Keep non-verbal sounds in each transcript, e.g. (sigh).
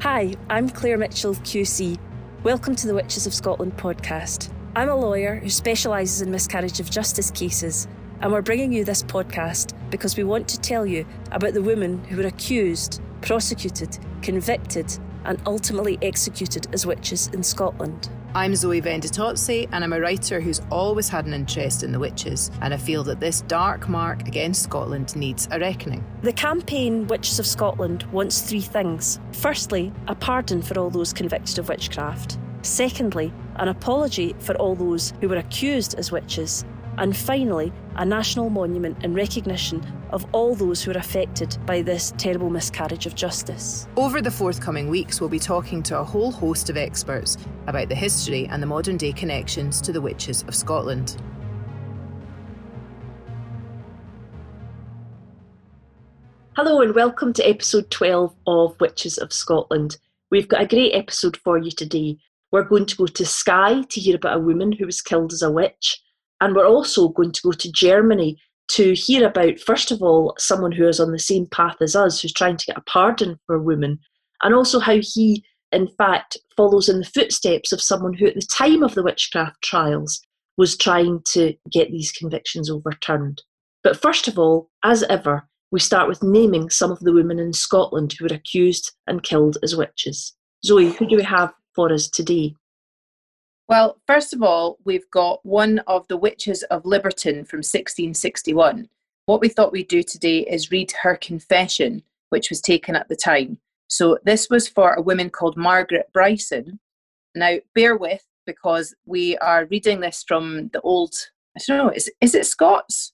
Hi, I'm Claire Mitchell, QC. Welcome to the Witches of Scotland podcast. I'm a lawyer who specialises in miscarriage of justice cases, and we're bringing you this podcast because we want to tell you about the women who were accused, prosecuted, convicted, and ultimately executed as witches in Scotland. I'm Zoe Venditozzi, and I'm a writer who's always had an interest in the witches, and I feel that this dark mark against Scotland needs a reckoning. The campaign Witches of Scotland wants three things. Firstly, a pardon for all those convicted of witchcraft. Secondly, an apology for all those who were accused as witches. And finally, a national monument in recognition of all those who are affected by this terrible miscarriage of justice. Over the forthcoming weeks, we'll be talking to a whole host of experts about the history and the modern day connections to the witches of Scotland. Hello, and welcome to episode 12 of Witches of Scotland. We've got a great episode for you today. We're going to go to Skye to hear about a woman who was killed as a witch. And we're also going to go to Germany to hear about, first of all, someone who is on the same path as us, who's trying to get a pardon for a woman, and also how he, in fact, follows in the footsteps of someone who, at the time of the witchcraft trials, was trying to get these convictions overturned. But first of all, as ever, we start with naming some of the women in Scotland who were accused and killed as witches. Zoe, who do we have for us today? Well, first of all, we've got one of the witches of Liberton from 1661. What we thought we'd do today is read her confession, which was taken at the time. So this was for a woman called Margaret Bryson. Now, bear with because we are reading this from the old, I don't know, is, is it Scots?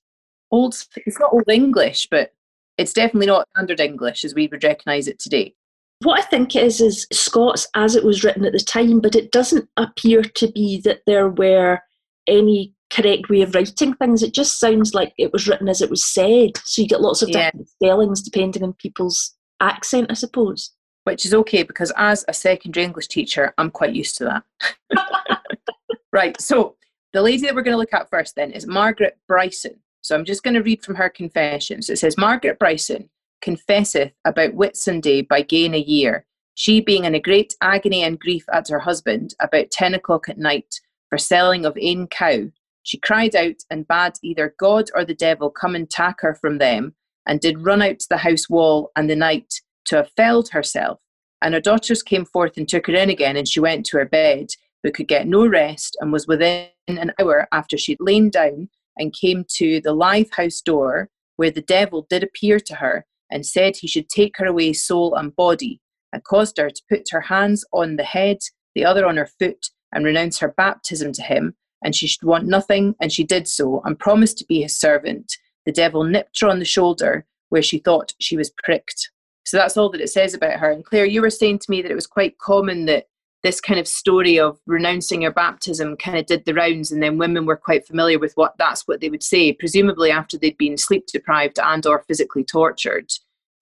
Old, it's not Old English, but it's definitely not Standard English as we would recognise it today. What I think it is is Scots as it was written at the time, but it doesn't appear to be that there were any correct way of writing things. It just sounds like it was written as it was said. So you get lots of yeah. different spellings depending on people's accent, I suppose. Which is okay because as a secondary English teacher, I'm quite used to that. (laughs) right, so the lady that we're going to look at first then is Margaret Bryson. So I'm just going to read from her confessions. It says Margaret Bryson confesseth about Whitsunday by gain a year, she being in a great agony and grief at her husband about ten o'clock at night for selling of ane cow. She cried out and bade either God or the devil come and tak her from them, and did run out to the house wall and the night to have felled herself. And her daughters came forth and took her in again, and she went to her bed, but could get no rest, and was within an hour after she'd lain down and came to the live house door, where the devil did appear to her, and said he should take her away soul and body, and caused her to put her hands on the head, the other on her foot, and renounce her baptism to him, and she should want nothing, and she did so, and promised to be his servant. The devil nipped her on the shoulder where she thought she was pricked. So that's all that it says about her. And Claire, you were saying to me that it was quite common that this kind of story of renouncing your baptism kind of did the rounds and then women were quite familiar with what that's what they would say presumably after they'd been sleep deprived and or physically tortured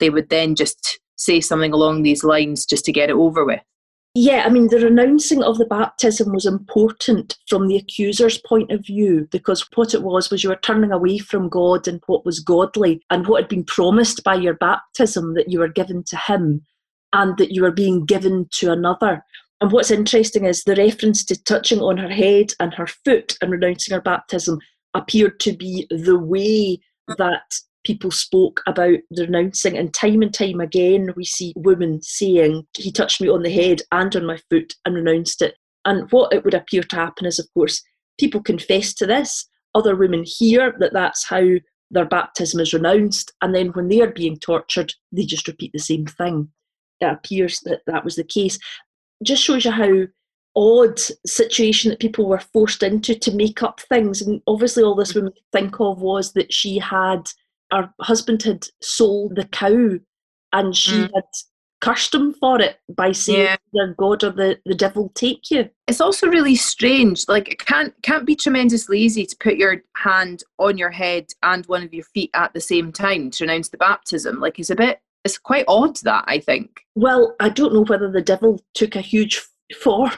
they would then just say something along these lines just to get it over with yeah, I mean, the renouncing of the baptism was important from the accuser's point of view because what it was was you were turning away from God and what was godly and what had been promised by your baptism that you were given to Him and that you were being given to another. And what's interesting is the reference to touching on her head and her foot and renouncing her baptism appeared to be the way that people spoke about renouncing. And time and time again, we see women saying, He touched me on the head and on my foot and renounced it. And what it would appear to happen is, of course, people confess to this. Other women hear that that's how their baptism is renounced. And then when they are being tortured, they just repeat the same thing. It appears that that was the case just shows you how odd situation that people were forced into to make up things. And obviously, all this woman could think of was that she had her husband had sold the cow, and she mm. had cursed him for it by saying yeah. God or the, the devil take you. It's also really strange. Like it can't can't be tremendously easy to put your hand on your head and one of your feet at the same time to announce the baptism. Like it's a bit it's quite odd that I think. Well, I don't know whether the devil took a huge (laughs) form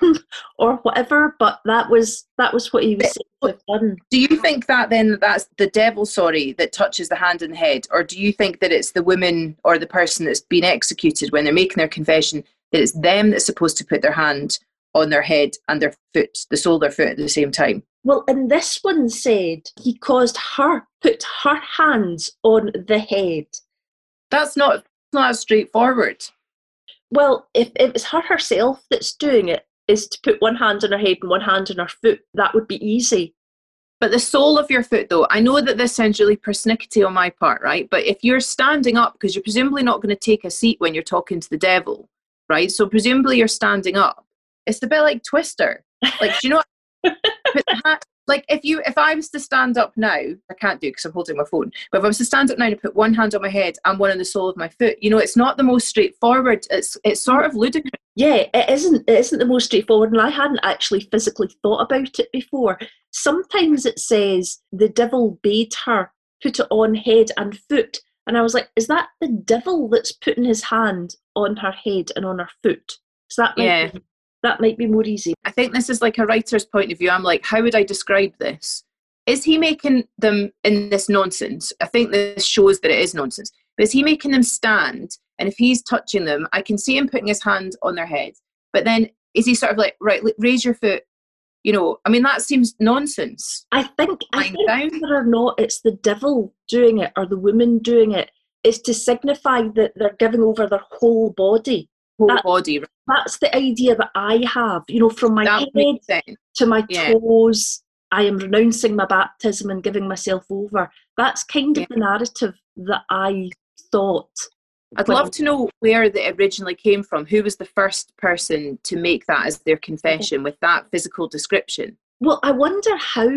or whatever, but that was that was what he was done. Do you think that then that's the devil, sorry, that touches the hand and head, or do you think that it's the woman or the person that's been executed when they're making their confession that it's them that's supposed to put their hand on their head and their foot, the sole of their foot at the same time. Well, and this one said he caused her put her hands on the head. That's not not as straightforward. Well, if, if it's her herself that's doing it, is to put one hand on her head and one hand on her foot, that would be easy. But the sole of your foot, though, I know that this sounds really persnickety on my part, right? But if you're standing up, because you're presumably not going to take a seat when you're talking to the devil, right? So presumably you're standing up. It's a bit like Twister. Like, do you know? (laughs) Like if you if I was to stand up now, I can't do because I'm holding my phone. But if I was to stand up now and put one hand on my head and one on the sole of my foot, you know, it's not the most straightforward. It's it's sort of ludicrous. Yeah, it isn't. It isn't the most straightforward, and I hadn't actually physically thought about it before. Sometimes it says the devil bade her put it on head and foot, and I was like, is that the devil that's putting his hand on her head and on her foot? So that might yeah. be that might be more easy. I think this is like a writer's point of view. I'm like, how would I describe this? Is he making them in this nonsense? I think this shows that it is nonsense. But is he making them stand? And if he's touching them, I can see him putting his hand on their head. But then is he sort of like, right, raise your foot? You know, I mean, that seems nonsense. I think, I think whether or not it's the devil doing it or the woman doing it, is to signify that they're giving over their whole body whole that, body. That's the idea that I have. You know, from my that head to my yeah. toes, I am renouncing my baptism and giving myself over. That's kind of yeah. the narrative that I thought. I'd love to know where that originally came from. Who was the first person to make that as their confession with that physical description? Well, I wonder how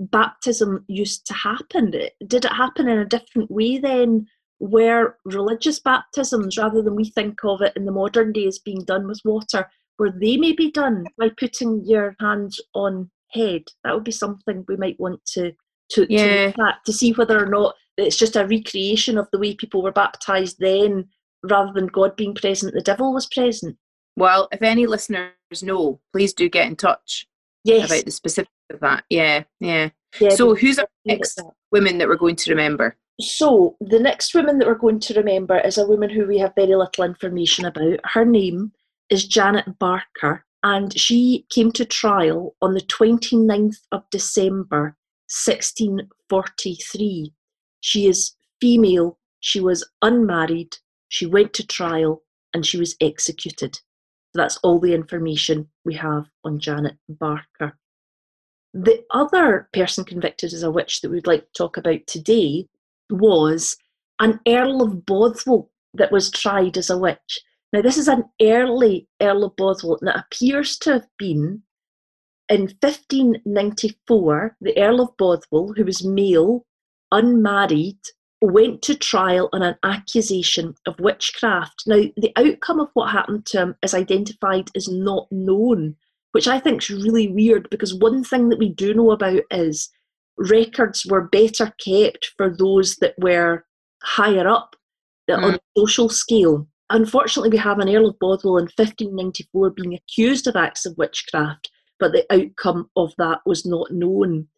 baptism used to happen. Did it happen in a different way then were religious baptisms rather than we think of it in the modern day as being done with water, where they may be done by putting your hands on head? That would be something we might want to to, yeah. to, at, to see whether or not it's just a recreation of the way people were baptized then rather than God being present, the devil was present. Well, if any listeners know, please do get in touch yes. about the specifics of that. Yeah, yeah. yeah so, who's our next women that we're going to remember? So, the next woman that we're going to remember is a woman who we have very little information about. Her name is Janet Barker, and she came to trial on the 29th of December 1643. She is female, she was unmarried, she went to trial, and she was executed. That's all the information we have on Janet Barker. The other person convicted as a witch that we'd like to talk about today was an Earl of Bothwell that was tried as a witch. Now, this is an early Earl of Bothwell, and it appears to have been in 1594. The Earl of Bothwell, who was male, unmarried, went to trial on an accusation of witchcraft. Now, the outcome of what happened to him is identified as not known, which I think is really weird because one thing that we do know about is records were better kept for those that were higher up mm. on a social scale. Unfortunately, we have an Earl of Bothwell in 1594 being accused of acts of witchcraft, but the outcome of that was not known.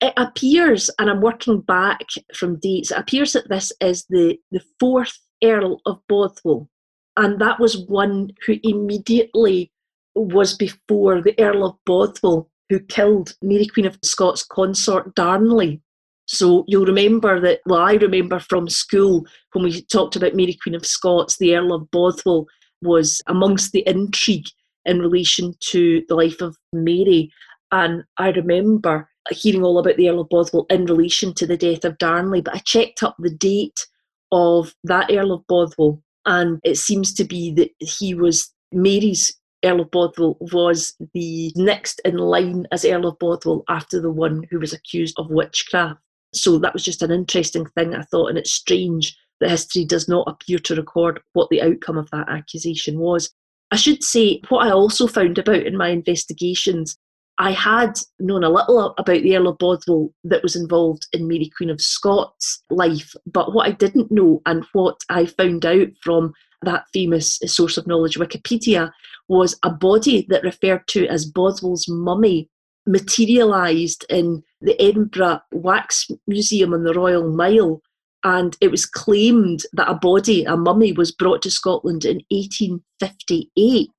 It appears, and I'm working back from dates, it appears that this is the, the fourth Earl of Bothwell, and that was one who immediately was before the Earl of Bothwell who killed Mary Queen of Scots consort Darnley. So you'll remember that, well, I remember from school when we talked about Mary Queen of Scots, the Earl of Bothwell was amongst the intrigue in relation to the life of Mary. And I remember hearing all about the Earl of Bothwell in relation to the death of Darnley, but I checked up the date of that Earl of Bothwell, and it seems to be that he was Mary's Earl of Bothwell was the next in line as Earl of Bothwell after the one who was accused of witchcraft. So that was just an interesting thing, I thought, and it's strange that history does not appear to record what the outcome of that accusation was. I should say, what I also found about in my investigations, I had known a little about the Earl of Bothwell that was involved in Mary Queen of Scots' life, but what I didn't know and what I found out from that famous source of knowledge, Wikipedia, was a body that referred to as Bothwell's mummy materialised in the Edinburgh Wax Museum on the Royal Mile. And it was claimed that a body, a mummy, was brought to Scotland in 1858,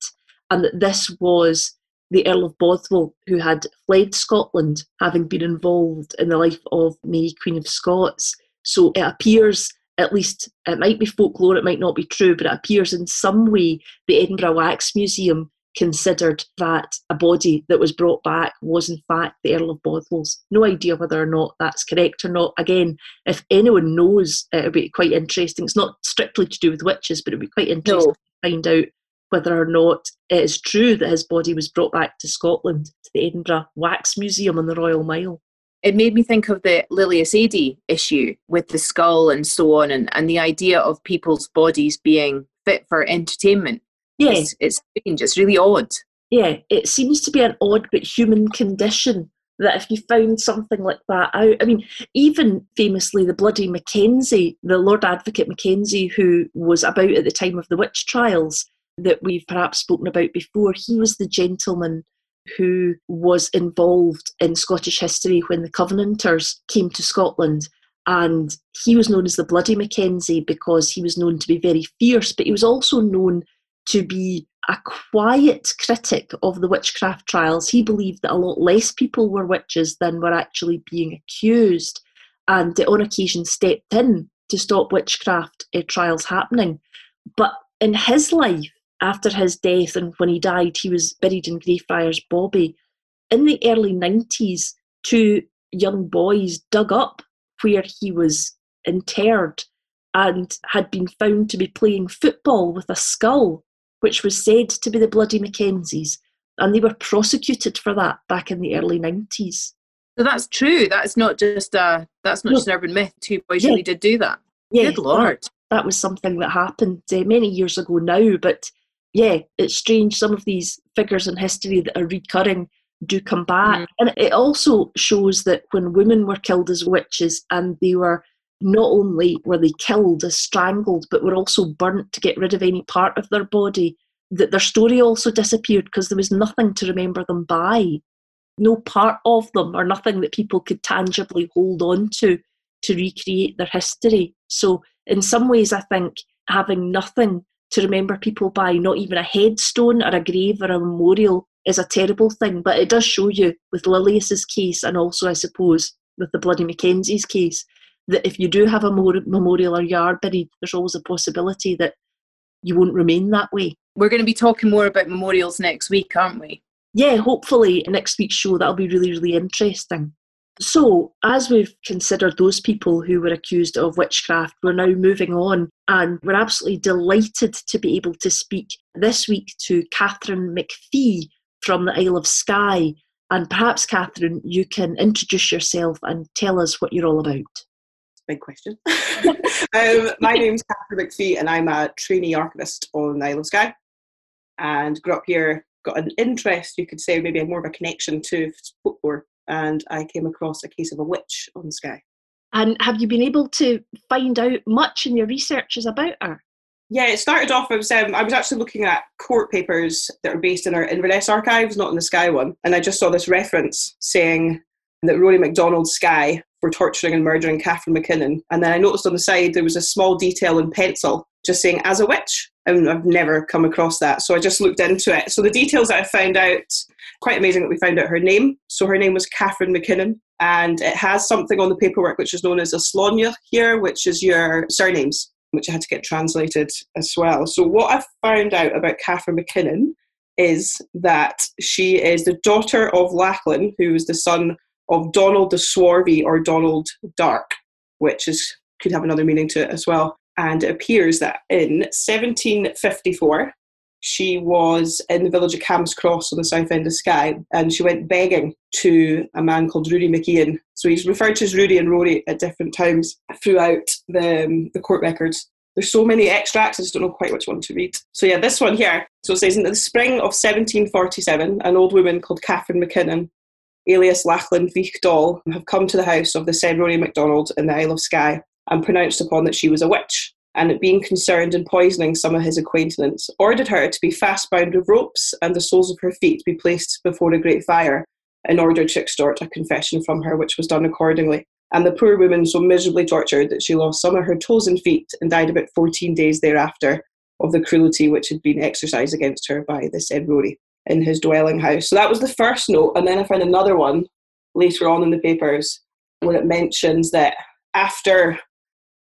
and that this was the Earl of Bothwell, who had fled Scotland, having been involved in the life of Mary, Queen of Scots. So it appears, at least, it might be folklore, it might not be true, but it appears in some way the Edinburgh Wax Museum considered that a body that was brought back was in fact the Earl of Bothwell's. No idea whether or not that's correct or not. Again, if anyone knows, it would be quite interesting. It's not strictly to do with witches, but it would be quite interesting no. to find out whether or not it is true that his body was brought back to Scotland, to the Edinburgh Wax Museum on the Royal Mile. It made me think of the Lilias Adie issue with the skull and so on, and, and the idea of people's bodies being fit for entertainment. Yeah. It's, it's strange, it's really odd. Yeah, it seems to be an odd but human condition that if you found something like that out, I mean, even famously the bloody Mackenzie, the Lord Advocate Mackenzie, who was about at the time of the witch trials, that we've perhaps spoken about before. He was the gentleman who was involved in Scottish history when the Covenanters came to Scotland. And he was known as the Bloody Mackenzie because he was known to be very fierce, but he was also known to be a quiet critic of the witchcraft trials. He believed that a lot less people were witches than were actually being accused, and on occasion stepped in to stop witchcraft uh, trials happening. But in his life, after his death and when he died, he was buried in Greyfriars Bobby. In the early 90s, two young boys dug up where he was interred and had been found to be playing football with a skull, which was said to be the Bloody Mackenzies. And they were prosecuted for that back in the early 90s. So that's true. That's not just a that's not no. just an urban myth. Two boys yeah. really did do that. Yeah, Good lord. That, that was something that happened uh, many years ago now, but yeah, it's strange. Some of these figures in history that are recurring do come back. Mm. And it also shows that when women were killed as witches and they were not only were they killed as strangled, but were also burnt to get rid of any part of their body, that their story also disappeared because there was nothing to remember them by. No part of them or nothing that people could tangibly hold on to to recreate their history. So, in some ways, I think having nothing to remember people by, not even a headstone or a grave or a memorial, is a terrible thing. But it does show you with Lilias's case, and also, I suppose, with the Bloody Mackenzie's case, that if you do have a memorial or yard buried, there's always a possibility that you won't remain that way. We're going to be talking more about memorials next week, aren't we? Yeah, hopefully next week's show that'll be really, really interesting. So, as we've considered those people who were accused of witchcraft, we're now moving on and we're absolutely delighted to be able to speak this week to Catherine McPhee from the Isle of Skye. And perhaps, Catherine, you can introduce yourself and tell us what you're all about. Big question. (laughs) um, my name's Catherine McPhee, and I'm a trainee archivist on the Isle of Skye. And grew up here, got an interest, you could say, maybe more of a connection to folklore and I came across a case of a witch on Skye. And have you been able to find out much in your researches about her? Yeah, it started off. I was um, I was actually looking at court papers that are based in our Inverness archives, not in the Skye one, and I just saw this reference saying that Rory MacDonald Skye for torturing and murdering Catherine McKinnon, and then I noticed on the side there was a small detail in pencil just saying as a witch, and I've never come across that. So I just looked into it. So the details that I found out, quite amazing that we found out her name. So her name was Catherine McKinnon, and it has something on the paperwork which is known as a slóinne here, which is your surnames, which I had to get translated as well. So what I found out about Catherine McKinnon is that she is the daughter of Lachlan, who is the son of Donald the Swarthy or Donald Dark, which is could have another meaning to it as well. And it appears that in 1754, she was in the village of Camuscross on the south end of Skye, and she went begging to a man called Rudy McIan. So he's referred to as Rudy and Rory at different times throughout the, um, the court records. There's so many extracts, I just don't know quite which one to read. So yeah, this one here. So it says, in the spring of 1747, an old woman called Catherine McKinnon, alias Lachlan Vich Doll, have come to the house of the said Rory MacDonald in the Isle of Skye and pronounced upon that she was a witch, and being concerned in poisoning some of his acquaintance, ordered her to be fast bound with ropes and the soles of her feet be placed before a great fire in order to extort a confession from her, which was done accordingly. And the poor woman so miserably tortured that she lost some of her toes and feet and died about 14 days thereafter of the cruelty which had been exercised against her by the said Rory in his dwelling house. So that was the first note. And then I found another one later on in the papers where it mentions that after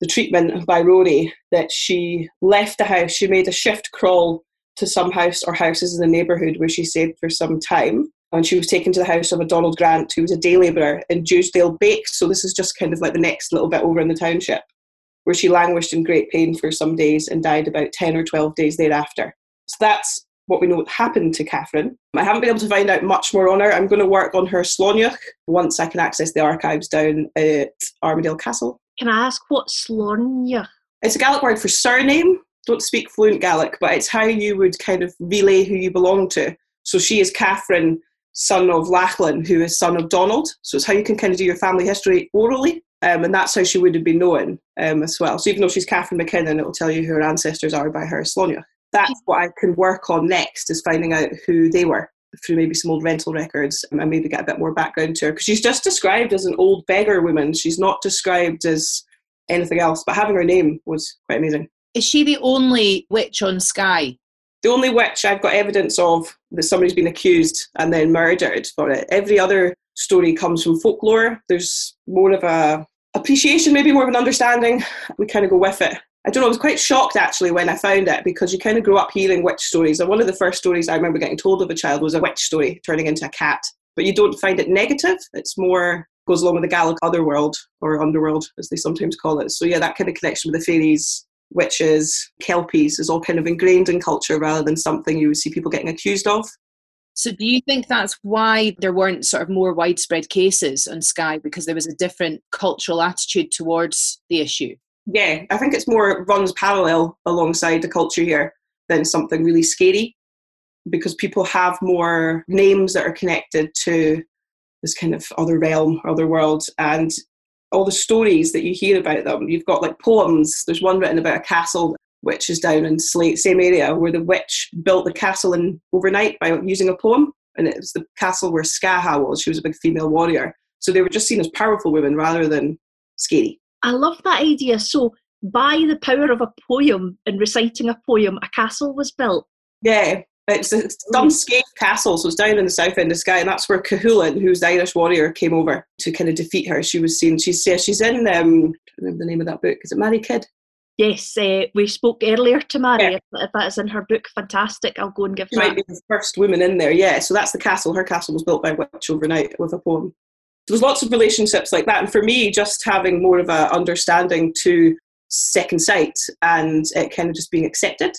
the treatment by Rory, that she left the house, she made a shift crawl to some house or houses in the neighbourhood where she stayed for some time. And she was taken to the house of a Donald Grant, who was a day labourer in Dewsdale Bakes. So this is just kind of like the next little bit over in the township, where she languished in great pain for some days and died about 10 or 12 days thereafter. So that's what we know happened to Catherine. I haven't been able to find out much more on her. I'm going to work on her Slonioch once I can access the archives down at Armadale Castle. Can I ask what Slonioch? It's a Gaelic word for surname. Don't speak fluent Gaelic, but it's how you would kind of relay who you belong to. So she is Catherine, son of Lachlan, who is son of Donald. So it's how you can kind of do your family history orally. Um, and that's how she would have been known um, as well. So even though she's Catherine McKinnon, it will tell you who her ancestors are by her Slonioch that's what I can work on next is finding out who they were through maybe some old rental records and maybe get a bit more background to her because she's just described as an old beggar woman. She's not described as anything else, but having her name was quite amazing. Is she the only witch on Skye? The only witch I've got evidence of that somebody's been accused and then murdered for it. Every other story comes from folklore. There's more of a appreciation, maybe more of an understanding. We kind of go with it. I don't know, I was quite shocked actually when I found it because you kind of grow up hearing witch stories. And one of the first stories I remember getting told of a child was a witch story turning into a cat. But you don't find it negative. It's more goes along with the Gaelic otherworld or underworld, as they sometimes call it. So yeah, that kind of connection with the fairies, witches, kelpies is all kind of ingrained in culture rather than something you would see people getting accused of. So, do you think that's why there weren't sort of more widespread cases on Skye because there was a different cultural attitude towards the issue? Yeah, I think it's more runs parallel alongside the culture here than something really scary because people have more names that are connected to this kind of other realm, other world, and all the stories that you hear about them. You've got like poems. There's one written about a castle which is down in Sleat, same area where the witch built the castle in overnight by using a poem, and it was the castle where Scáthach was. She was a big female warrior, so they were just seen as powerful women rather than scary. I love that idea. So, by the power of a poem and reciting a poem, a castle was built. Yeah, it's, a Dunscaith Castle, so it's down in the south end of Skye, and that's where Cuchulainn, who's the Irish warrior, came over to kind of defeat her. She was seen, she's, yeah, she's in, um, I remember the name of that book, is it Mary Kidd? Yes, uh, we spoke earlier to Mary. Yeah. If that is in her book, fantastic. I'll go and give she that. might be the first woman in there, yeah. So that's the castle. Her castle was built by a witch overnight with a poem there's lots of relationships like that. And for me just having more of a understanding to second sight and it kind of just being accepted.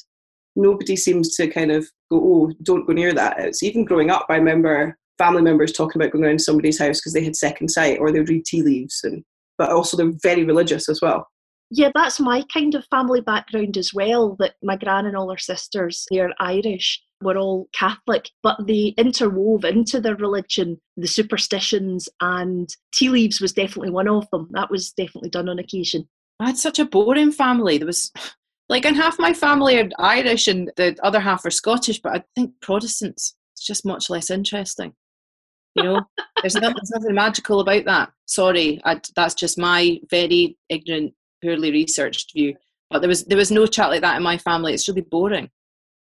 Nobody seems to kind of go oh don't go near that. It's even growing up i remember family members talking about going around somebody's house because they had second sight or they would read tea leaves and but also they're very religious as well. Yeah, that's my kind of family background as well. That my gran and all her sisters, they're Irish, were all Catholic, but they interwove into their religion the superstitions, and tea leaves was definitely one of them. That was definitely done on occasion. I had such a boring family. There was (sighs) like, and half my family are Irish and the other half are Scottish, but I think Protestants, it's just much less interesting. You know, (laughs) there's, nothing, there's nothing magical about that. Sorry, I, that's just my very ignorant poorly researched view. But there was there was no chat like that in my family. It's really boring.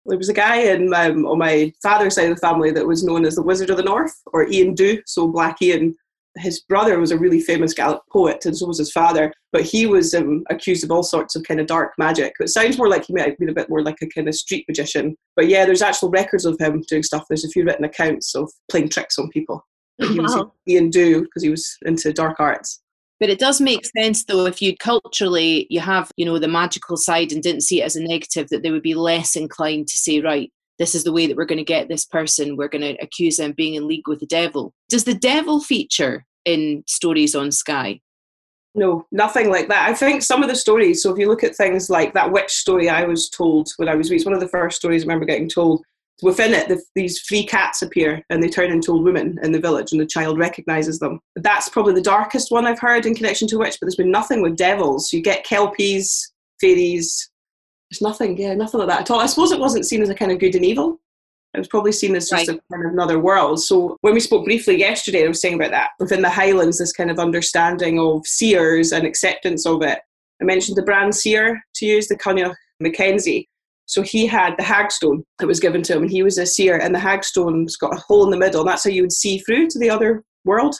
There was a guy in um, on my father's side of the family that was known as the Wizard of the North, or Ian Dhu, so Black Ian. His brother was a really famous Gaelic poet, and so was his father. But he was um, accused of all sorts of kind of dark magic. It sounds more like he might have been a bit more like a kind of street magician. But yeah, there's actual records of him doing stuff. There's a few written accounts of playing tricks on people. He was (laughs) Ian Dhu because he was into dark arts. But it does make sense though if you culturally you have, you know, the magical side and didn't see it as a negative, that they would be less inclined to say, right, this is the way that we're going to get this person, we're going to accuse them being in league with the devil. Does the devil feature in stories on Skye? No, nothing like that. I think some of the stories, so if you look at things like that witch story I was told when I was it's one of the first stories I remember getting told, within it, the, these three cats appear and they turn into old women in the village, and the child recognizes them. That's probably the darkest one I've heard in connection to witch, but there's been nothing with devils. You get kelpies, fairies. There's nothing, yeah, nothing like that at all. I suppose it wasn't seen as a kind of good and evil It was probably seen as just Right. a kind of another world. So when we spoke briefly yesterday, I was saying about that within the Highlands, this kind of understanding of seers and acceptance of it. I mentioned the Brahan Seer to use the Cunningham Mackenzie. So he had the hagstone that was given to him, and he was a seer, and the hagstone's got a hole in the middle, and that's how you would see through to the other world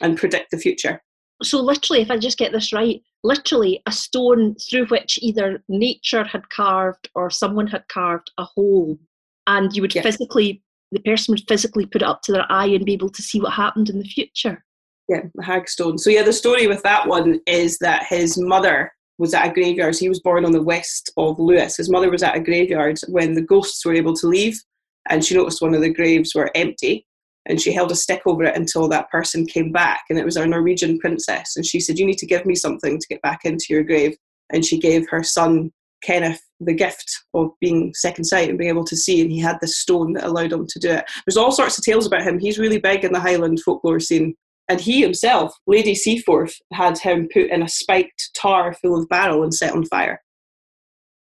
and predict the future. So, literally, if I just get this right, literally a stone through which either nature had carved or someone had carved a hole, and you would Yeah. physically, the person would physically put it up to their eye and be able to see what happened in the future. Yeah, the hagstone. So yeah, the story with that one is that his mother was at a graveyard. He was born on the west of Lewis. His mother was at a graveyard when the ghosts were able to leave, and she noticed one of the graves were empty, and she held a stick over it until that person came back, and it was a Norwegian princess. And she said, "You need to give me something to get back into your grave." And she gave her son Kenneth the gift of being second sight and being able to see, and he had this stone that allowed him to do it. There's all sorts of tales about him. He's really big in the Highland folklore scene. And he himself, Lady Seaforth, had him put in a spiked tar full of barrel and set on fire.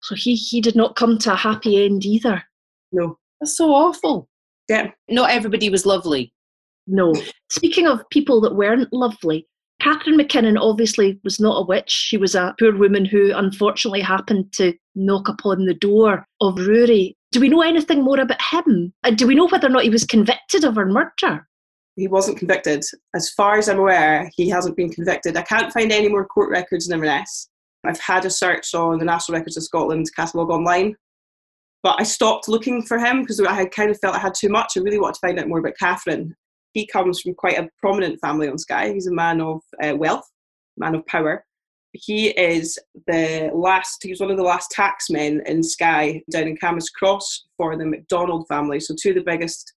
So he, he did not come to a happy end either. No. That's so awful. Yeah. Not everybody was lovely. No. Speaking of people that weren't lovely, Catherine McKinnon obviously was not a witch. She was a poor woman who unfortunately happened to knock upon the door of Rory. Do we know anything more about him? And do we know whether or not he was convicted of her murder? He wasn't convicted. As far as I'm aware, he hasn't been convicted. I can't find any more court records in Inverness. I've had a search on the National Records of Scotland catalogue online, but I stopped looking for him because I had kind of felt I had too much. I really wanted to find out more about Catherine. He comes from quite a prominent family on Skye. He's a man of uh, wealth, man of power. He is the last, he was one of the last taxmen in Skye down in Camus Cross for the MacDonald family. So, two of the biggest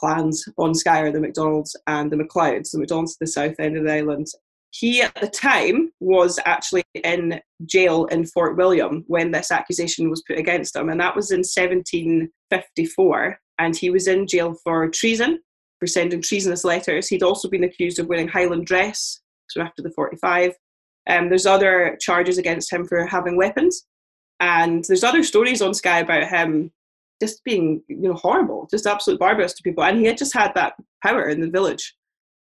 clans on Skye are the MacDonalds and the MacLeods. The MacDonalds to the south end of the island. He, at the time, was actually in jail in Fort William when this accusation was put against him, and that was in 1754. And he was in jail for treason, for sending treasonous letters. He'd also been accused of wearing Highland dress, so after the 45. Um, there's other charges against him for having weapons, and there's other stories on Skye about him just being, you know, horrible, just absolute barbarous to people. And he had just had that power in the village.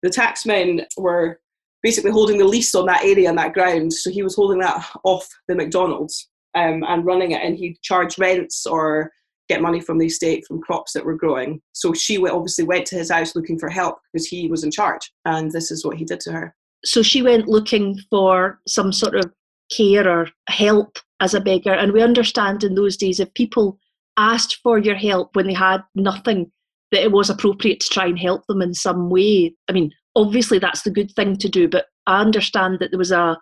The taxmen were basically holding the lease on that area and that ground, so he was holding that off the McDonald's um, and running it, and he'd charge rents or get money from the estate from crops that were growing. So she obviously went to his house looking for help because he was in charge, and this is what he did to her. So she went looking for some sort of care or help as a beggar. And we understand in those days if people asked for your help when they had nothing, that it was appropriate to try and help them in some way. I mean, obviously that's the good thing to do, but I understand that there was a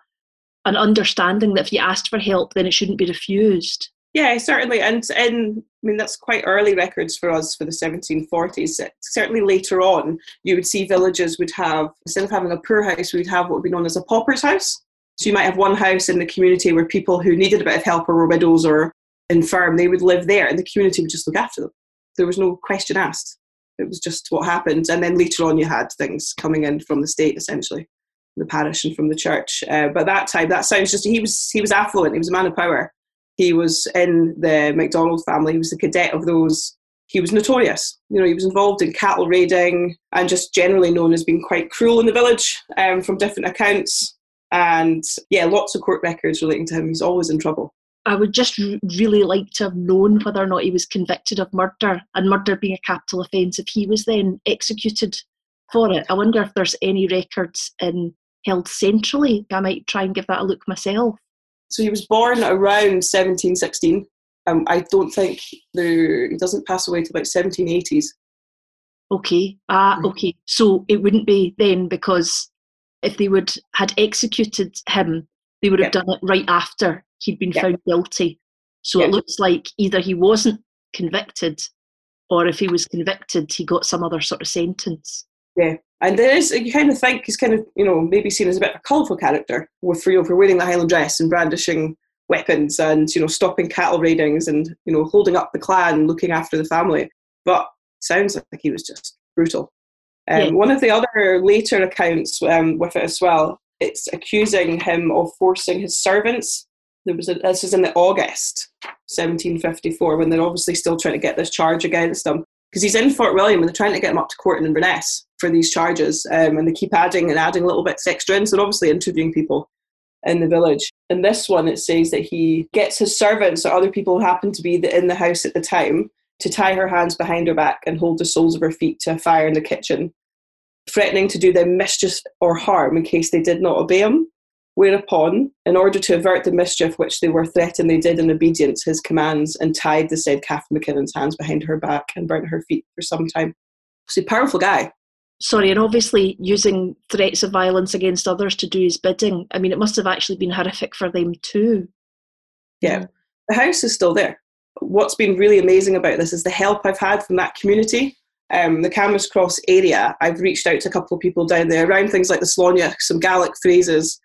an understanding that if you asked for help, then it shouldn't be refused. Yeah, certainly, and and I mean that's quite early records for us for the 1740s. Certainly later on, you would see villages would have instead of having a poor house, we'd have what would be known as a pauper's house. So you might have one house in the community where people who needed a bit of help or were widows or infirm, they would live there, and the community would just look after them. There was no question asked. It was just what happened, and then later on, you had things coming in from the state, essentially, the parish and from the church. Uh, but that time, that sounds just he was he was affluent. He was a man of power. He was in the MacDonald family. He was the cadet of those. He was notorious. You know, he was involved in cattle raiding and just generally known as being quite cruel in the village um, from different accounts. And yeah, lots of court records relating to him. He's always in trouble. I would just r- really like to have known whether or not he was convicted of murder, and murder being a capital offence, if he was then executed for it. I wonder if there's any records in held centrally. I might try and give that a look myself. So he was born around 1716. Um, I don't think there, he doesn't pass away till about 1780s. Okay. Ah, Mm. okay. So it wouldn't be then because if they would had executed him, they would have Yeah. done it right after he'd been Yeah. found guilty. So Yeah. it looks like either he wasn't convicted, or if he was convicted, he got some other sort of sentence. Yeah, and there is you kind of think he's kind of you know maybe seen as a bit of a colourful character with you know for wearing the Highland dress and brandishing weapons and you know stopping cattle raidings and you know holding up the clan, and looking after the family. But sounds like he was just brutal. Um, Yeah. One of the other later accounts um, with it as well, it's accusing him of forcing his servants. There was a, this is in the August 1754 when they're obviously still trying to get this charge against him because he's in Fort William and they're trying to get him up to court in Inverness for these charges. Um, and they keep adding and adding little bits extra in. So they're obviously interviewing people in the village. In this one, it says that he gets his servants or other people who happen to be in the house at the time to tie her hands behind her back and hold the soles of her feet to a fire in the kitchen, threatening to do them mischief or harm in case they did not obey him. Whereupon, in order to avert the mischief which they were threatened, they did in obedience his commands and tied the said Catherine McKinnon's hands behind her back and burnt her feet for some time. He's a powerful guy. Sorry, and obviously using threats of violence against others to do his bidding. I mean, it must have actually been horrific for them too. Yeah. The house is still there. What's been really amazing about this is the help I've had from that community. Um, the Camas Cross area, I've reached out to a couple of people down there around things like the Slóinne, some Gaelic phrases,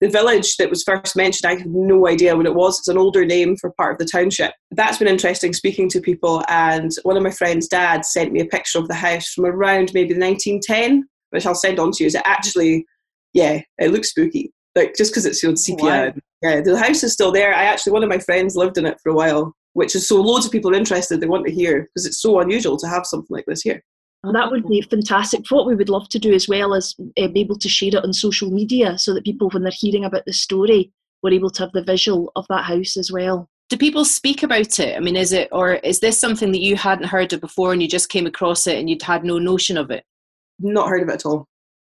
the village that was first mentioned, I have no idea what it was. It's an older name for part of the township. That's been interesting speaking to people. And one of my friend's dad sent me a picture of the house from around maybe 1910, which I'll send on to you. Is it actually, yeah, it looks spooky. Like just because it's on sepia. wow. Yeah, the house is still there. I actually, one of my friends lived in it for a while, which is so loads of people are interested. They want to hear because it's so unusual to have something like this here. That would be fantastic. What we would love to do as well is uh, be able to share it on social media so that people, when they're hearing about the story, were able to have the visual of that house as well. Do people speak about it? I mean, is it, or is this something that you hadn't heard of before and you just came across it and you'd had no notion of it? Not heard of it at all.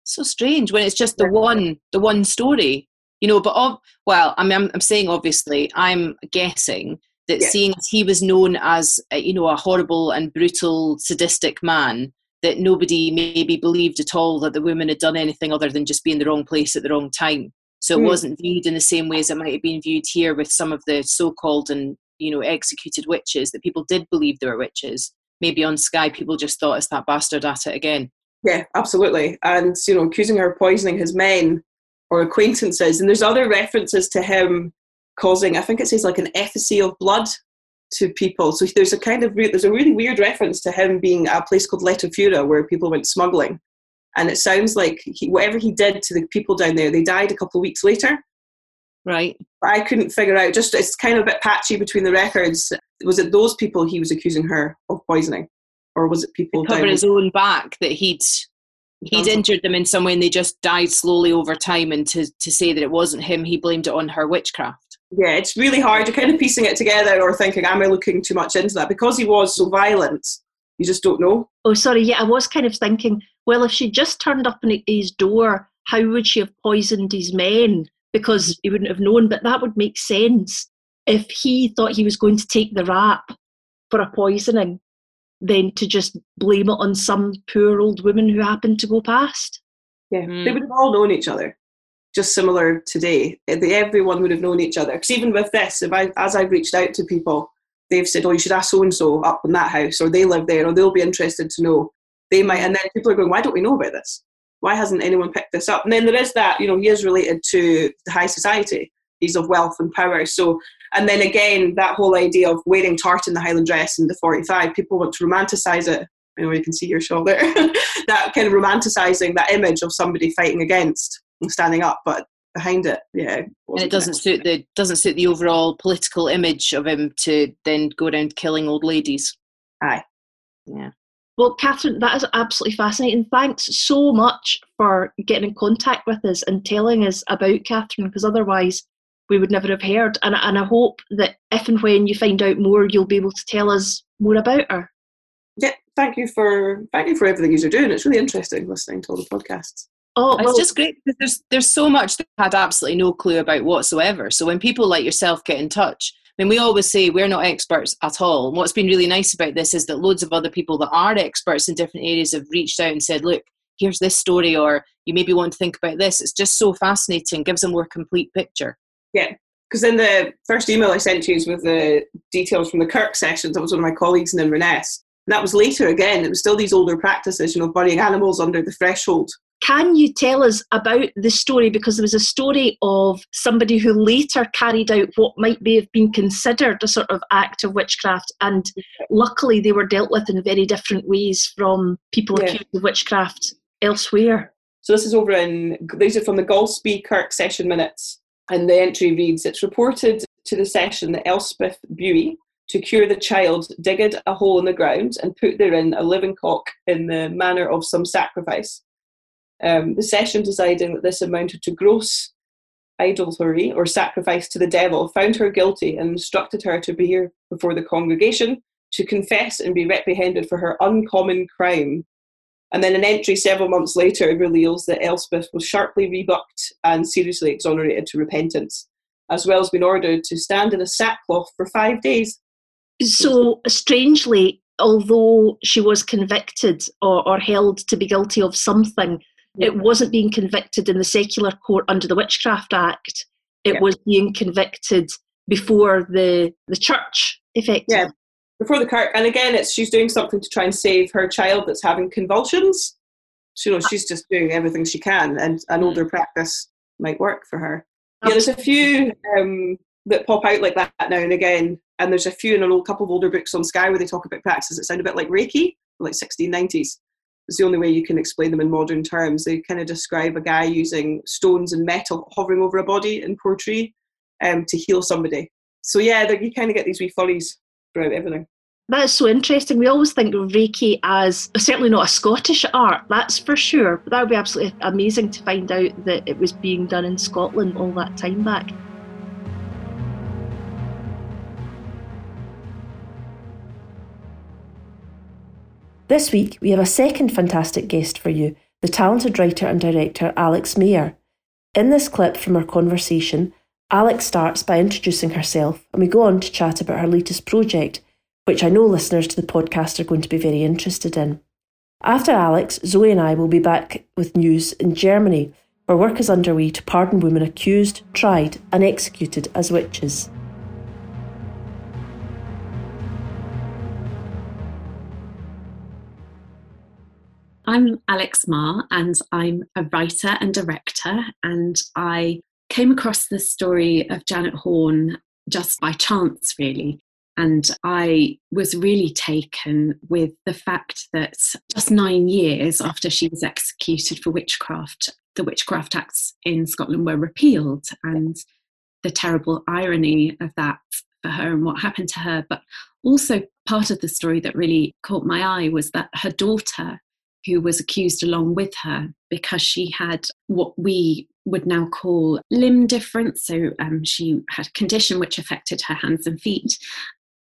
So strange when it's just the one, the one story, you know. But of, well, I mean, I'm, I'm saying obviously, I'm guessing that yeah. seeing as he was known as, you know, a horrible and brutal, sadistic man, that nobody maybe believed at all that the woman had done anything other than just be in the wrong place at the wrong time. So it mm. wasn't viewed in the same way as it might have been viewed here with some of the so-called and you know executed witches that people did believe they were witches. Maybe on Skye, people just thought it's that bastard at it again. Yeah, absolutely. And you know, accusing her of poisoning his men or acquaintances, and there's other references to him causing. I think it says like an effigy of blood to people. So there's a kind of re- there's a really weird reference to him being at a place called Letterfura where people went smuggling, and it sounds like he, whatever he did to the people down there, they died a couple of weeks later. Right. But I couldn't figure out. Just it's kind of a bit patchy between the records. Was it those people he was accusing her of poisoning, or was it people cover his own back that he'd he'd oh. injured them in some way and they just died slowly over time and to, to say that it wasn't him he blamed it on her witchcraft yeah, it's really hard. You're kind of piecing it together or thinking, am I looking too much into that? Because he was so violent, you just don't know. Oh, sorry. Yeah, I was kind of thinking, well, if she just turned up at his door, how would she have poisoned his men? Because he wouldn't have known, but that would make sense. If he thought he was going to take the rap for a poisoning, then to just blame it on some poor old woman who happened to go past. Yeah, mm. they would have all known each other just similar today. Eh, everyone would have known each other. Because even with this, if I, as I've reached out to people, they've said, "Oh, you should ask so and so up in that house, or they live there, or they'll be interested to know." They might, and then people are going, "Why don't we know about this? Why hasn't anyone picked this up?" And then there is that, you know, he is related to the high society. He's of wealth and power. So, and then again, that whole idea of wearing tartan the Highland dress in the 45, people want to romanticize it. I know you can see your shoulder. (laughs) that kind of romanticizing that image of somebody fighting against standing up, but behind it, yeah. It and it doesn't suit the doesn't suit the overall political image of him to then go around killing old ladies. Aye. Yeah. Well, Catherine, that is absolutely fascinating. Thanks so much for getting in contact with us and telling us about Catherine, because otherwise we would never have heard. And, and I hope that if and when you find out more, you'll be able to tell us more about her. Yeah, thank you for thank you for everything you're doing. It's really interesting listening to all the podcasts. Oh, well, it's just great because there's there's so much that I had absolutely no clue about whatsoever. So when people like yourself get in touch, I mean, we always say we're not experts at all. And what's been really nice about this is that loads of other people that are experts in different areas have reached out and said, "Look, here's this story," or "You maybe want to think about this." It's just so fascinating. Gives a more complete picture. Yeah, because in the first email I sent you was with the details from the Kirk sessions, that was one of my colleagues in Inverness. And that was later again. It was still these older practices, you know, burying animals under the threshold can you tell us about the story? Because there was a story of somebody who later carried out what might be have been considered a sort of act of witchcraft, and luckily they were dealt with in very different ways from people yeah. accused of witchcraft elsewhere. So this is over in these are from the Golspie Kirk session minutes, and the entry reads: It's reported to the session that Elspeth Buie, to cure the child, digged a hole in the ground and put therein a living cock in the manner of some sacrifice. Um, the session deciding that this amounted to gross idolatry or sacrifice to the devil found her guilty and instructed her to be here before the congregation to confess and be reprehended for her uncommon crime. And then an entry several months later reveals that Elspeth was sharply rebucked and seriously exonerated to repentance, as well as being ordered to stand in a sackcloth for five days. So, strangely, although she was convicted or, or held to be guilty of something, it wasn't being convicted in the secular court under the Witchcraft Act. It Yeah. was being convicted before the the church, effectively. Yeah. Before the Kirk, and again, it's she's doing something to try and save her child that's having convulsions. So, you know, she's just doing everything she can, and an older practice might work for her. Yeah, there's a few um, that pop out like that now and again, and there's a few in a old couple of older books on Skye where they talk about practices that sound a bit like Reiki, like 1690s. It's the only way you can explain them in modern terms. They kind of describe a guy using stones and metal hovering over a body in Portree um, to heal somebody. So yeah, you kind of get these wee furries throughout everything. That's so interesting. We always think of Reiki as certainly not a Scottish art, that's for sure. But that would be absolutely amazing to find out that it was being done in Scotland all that time back. This week, we have a second fantastic guest for you the talented writer and director Alex Mayer. In this clip from our conversation, Alex starts by introducing herself and we go on to chat about her latest project, which I know listeners to the podcast are going to be very interested in. After Alex, Zoe and I will be back with news in Germany, where work is underway to pardon women accused, tried, and executed as witches. I'm Alex Marr, and I'm a writer and director. And I came across the story of Janet Horne just by chance, really. And I was really taken with the fact that just nine years after she was executed for witchcraft, the Witchcraft Acts in Scotland were repealed, and the terrible irony of that for her and what happened to her. But also, part of the story that really caught my eye was that her daughter who was accused along with her because she had what we would now call limb difference. So um, she had a condition which affected her hands and feet.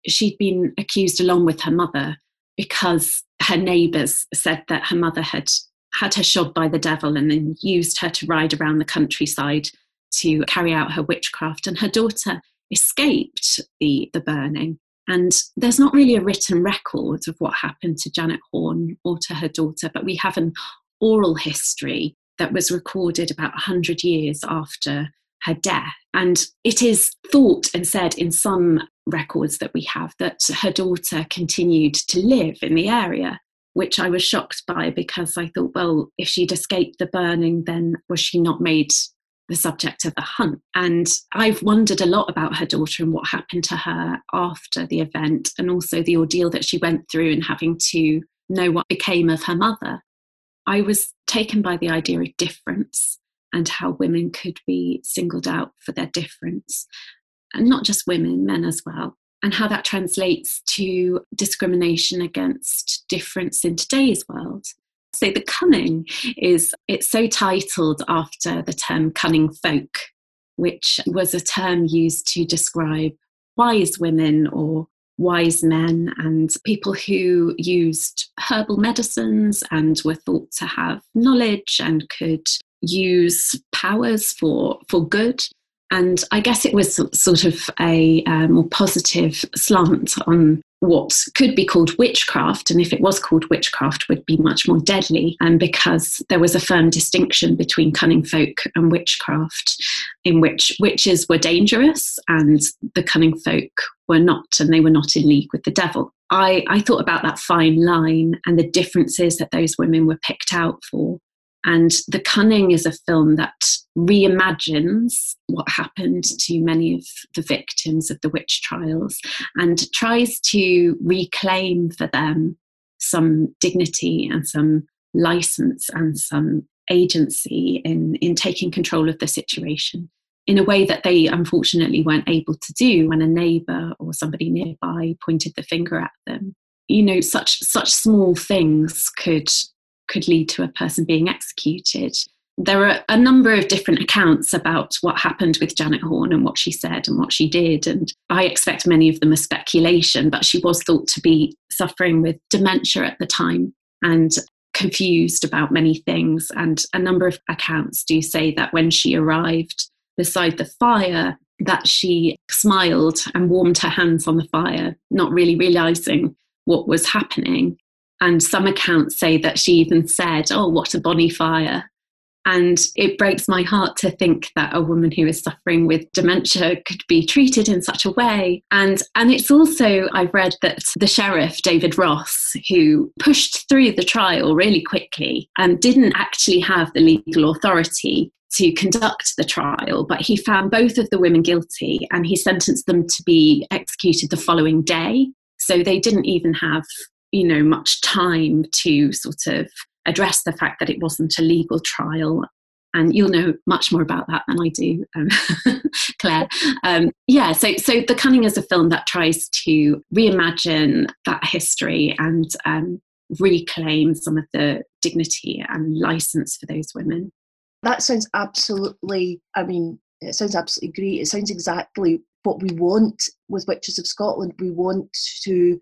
She'd been accused along with her mother because her neighbours said that her mother had had her shod by the devil and then used her to ride around the countryside to carry out her witchcraft. And her daughter escaped the, the burning. And there's not really a written record of what happened to Janet Horne or to her daughter, but we have an oral history that was recorded about 100 years after her death. And it is thought and said in some records that we have that her daughter continued to live in the area, which I was shocked by because I thought, well, if she'd escaped the burning, then was she not made the subject of the hunt. And I've wondered a lot about her daughter and what happened to her after the event, and also the ordeal that she went through and having to know what became of her mother. I was taken by the idea of difference and how women could be singled out for their difference, and not just women, men as well. And how that translates to discrimination against difference in today's world. So the cunning is it's so titled after the term cunning folk, which was a term used to describe wise women or wise men and people who used herbal medicines and were thought to have knowledge and could use powers for for good and I guess it was sort of a uh, more positive slant on what could be called witchcraft, and if it was called witchcraft, would be much more deadly. And because there was a firm distinction between cunning folk and witchcraft, in which witches were dangerous and the cunning folk were not, and they were not in league with the devil. I, I thought about that fine line and the differences that those women were picked out for. And The Cunning is a film that reimagines what happened to many of the victims of the witch trials and tries to reclaim for them some dignity and some license and some agency in, in taking control of the situation. in a way that they unfortunately weren't able to do when a neighbour or somebody nearby pointed the finger at them. You know, such such small things could could lead to a person being executed. There are a number of different accounts about what happened with Janet Horne and what she said and what she did. And I expect many of them are speculation, but she was thought to be suffering with dementia at the time and confused about many things. And a number of accounts do say that when she arrived beside the fire, that she smiled and warmed her hands on the fire, not really realizing what was happening. And some accounts say that she even said, Oh, what a bonny fire. And it breaks my heart to think that a woman who is suffering with dementia could be treated in such a way. And, and it's also, I've read that the sheriff, David Ross, who pushed through the trial really quickly and didn't actually have the legal authority to conduct the trial, but he found both of the women guilty and he sentenced them to be executed the following day. So they didn't even have you know much time to sort of address the fact that it wasn't a legal trial and you'll know much more about that than I do, um, (laughs) Claire. Um, yeah, so so The Cunning is a film that tries to reimagine that history and um, reclaim some of the dignity and license for those women. That sounds absolutely. I mean, it sounds absolutely great. It sounds exactly what we want with Witches of Scotland. We want to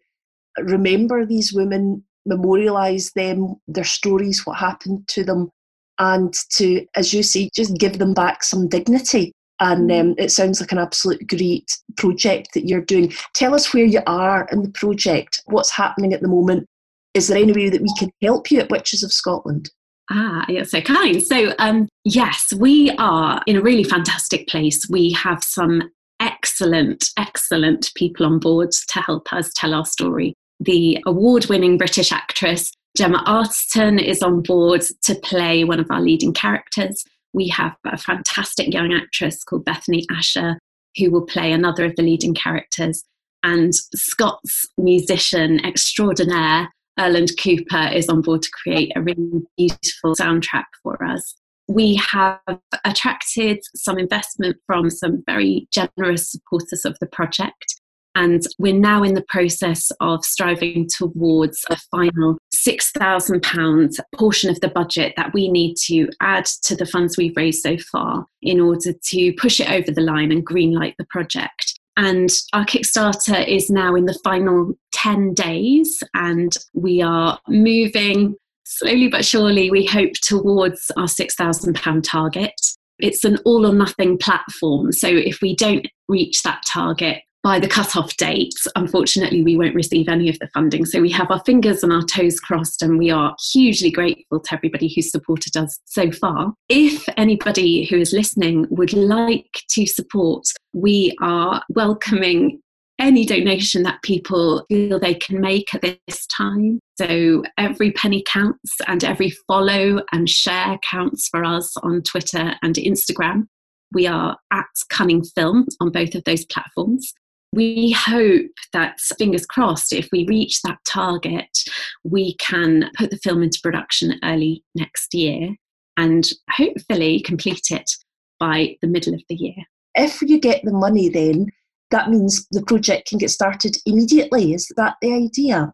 remember these women, memorialise them, their stories, what happened to them, and to, as you say, just give them back some dignity. And mm. um, it sounds like an absolute great project that you're doing. Tell us where you are in the project, what's happening at the moment. Is there any way that we can help you at Witches of Scotland? Ah, you're so kind. So, um, yes, we are in a really fantastic place. We have some excellent, excellent people on board to help us tell our story the award winning British actress Gemma Arterton is on board to play one of our leading characters. We have a fantastic young actress called Bethany Asher who will play another of the leading characters. And Scots musician extraordinaire Erland Cooper is on board to create a really beautiful soundtrack for us. We have attracted some investment from some very generous supporters of the project. And we're now in the process of striving towards a final £6,000 portion of the budget that we need to add to the funds we've raised so far in order to push it over the line and greenlight the project. And our Kickstarter is now in the final 10 days, and we are moving slowly but surely, we hope, towards our £6,000 target. It's an all or nothing platform. So if we don't reach that target, by the cut-off date, unfortunately, we won't receive any of the funding. So we have our fingers and our toes crossed, and we are hugely grateful to everybody who's supported us so far. If anybody who is listening would like to support, we are welcoming any donation that people feel they can make at this time. So every penny counts, and every follow and share counts for us on Twitter and Instagram. We are at Cunning Film on both of those platforms we hope that, fingers crossed, if we reach that target, we can put the film into production early next year and hopefully complete it by the middle of the year. If you get the money, then that means the project can get started immediately. Is that the idea?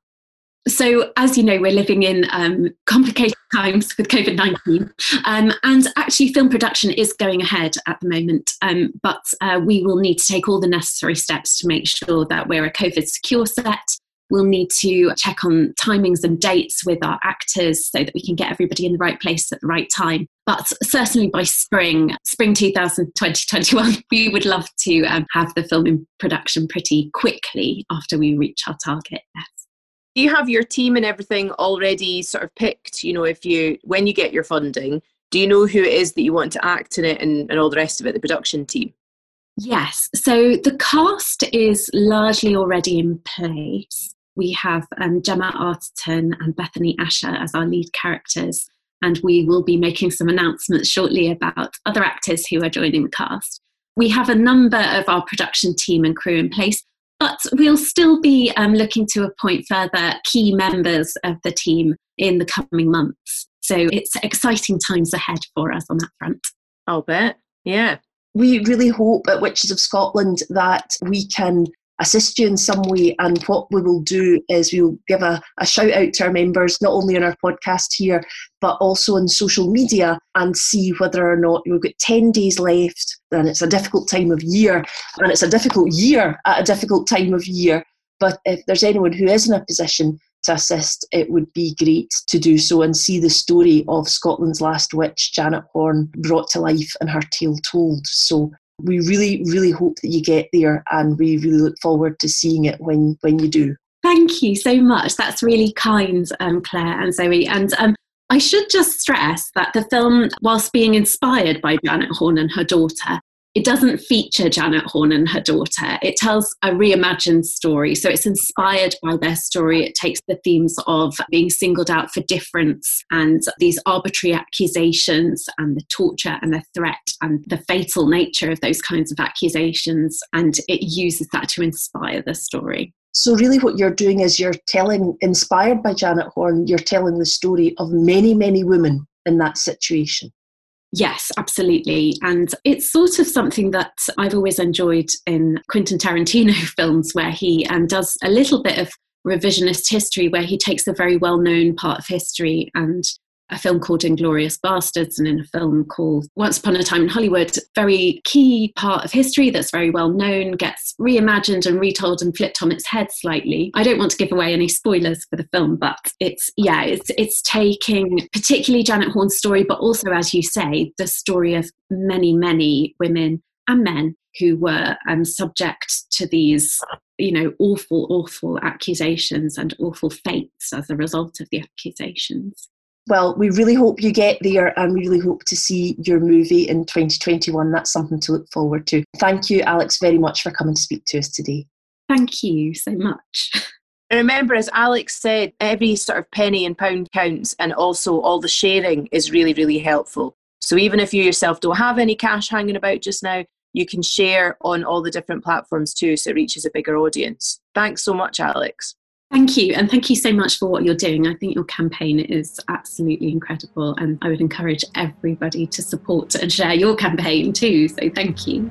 So, as you know, we're living in um, complicated times with COVID 19. Um, and actually, film production is going ahead at the moment. Um, but uh, we will need to take all the necessary steps to make sure that we're a COVID secure set. We'll need to check on timings and dates with our actors so that we can get everybody in the right place at the right time. But certainly by spring, spring 2020 (laughs) we would love to um, have the film in production pretty quickly after we reach our target. Do you have your team and everything already sort of picked you know if you when you get your funding do you know who it is that you want to act in it and, and all the rest of it the production team? Yes. So the cast is largely already in place. We have um, gemma arterton and bethany asher as our lead characters and we will be making some announcements shortly about other actors who are joining the cast. We have a number of our production team and crew in place but we'll still be um, looking to appoint further key members of the team in the coming months. So it's exciting times ahead for us on that front. I'll bet. Yeah. we really hope at Witches of Scotland that we can assist you in some way. And what we will do is we'll give a, a shout out to our members, not only on our podcast here, but also on social media and see whether or not we've got 10 days left. And it's a difficult time of year, and it's a difficult year at a difficult time of year. But if there's anyone who is in a position to assist, it would be great to do so and see the story of Scotland's last witch, Janet Horne, brought to life and her tale told. So we really, really hope that you get there and we really look forward to seeing it when, when you do. Thank you so much. That's really kind, um, Claire and Zoe. And um, I should just stress that the film, whilst being inspired by Janet Horne and her daughter, it doesn't feature Janet Horne and her daughter. It tells a reimagined story. So it's inspired by their story. It takes the themes of being singled out for difference and these arbitrary accusations and the torture and the threat and the fatal nature of those kinds of accusations. And it uses that to inspire the story. So, really, what you're doing is you're telling, inspired by Janet Horne, you're telling the story of many, many women in that situation. Yes, absolutely. And it's sort of something that I've always enjoyed in Quentin Tarantino (laughs) films, where he um, does a little bit of revisionist history, where he takes a very well known part of history and a film called Inglourious Basterds and in a film called Once Upon a Time in Hollywood, very key part of history that's very well known, gets reimagined and retold and flipped on its head slightly. I don't want to give away any spoilers for the film, but it's yeah, it's it's taking particularly Janet Horne's story, but also, as you say, the story of many, many women and men who were um, subject to these you know awful awful accusations and awful fates as a result of the accusations well, we really hope you get there and we really hope to see your movie in 2021. That's something to look forward to. Thank you, Alex, very much for coming to speak to us today. Thank you so much. (laughs) remember, as Alex said, every sort of penny and pound counts, and also all the sharing is really, really helpful. So even if you yourself don't have any cash hanging about just now, you can share on all the different platforms too, so it reaches a bigger audience. Thanks so much, Alex. Thank you, and thank you so much for what you're doing. I think your campaign is absolutely incredible, and I would encourage everybody to support and share your campaign too. So, thank you.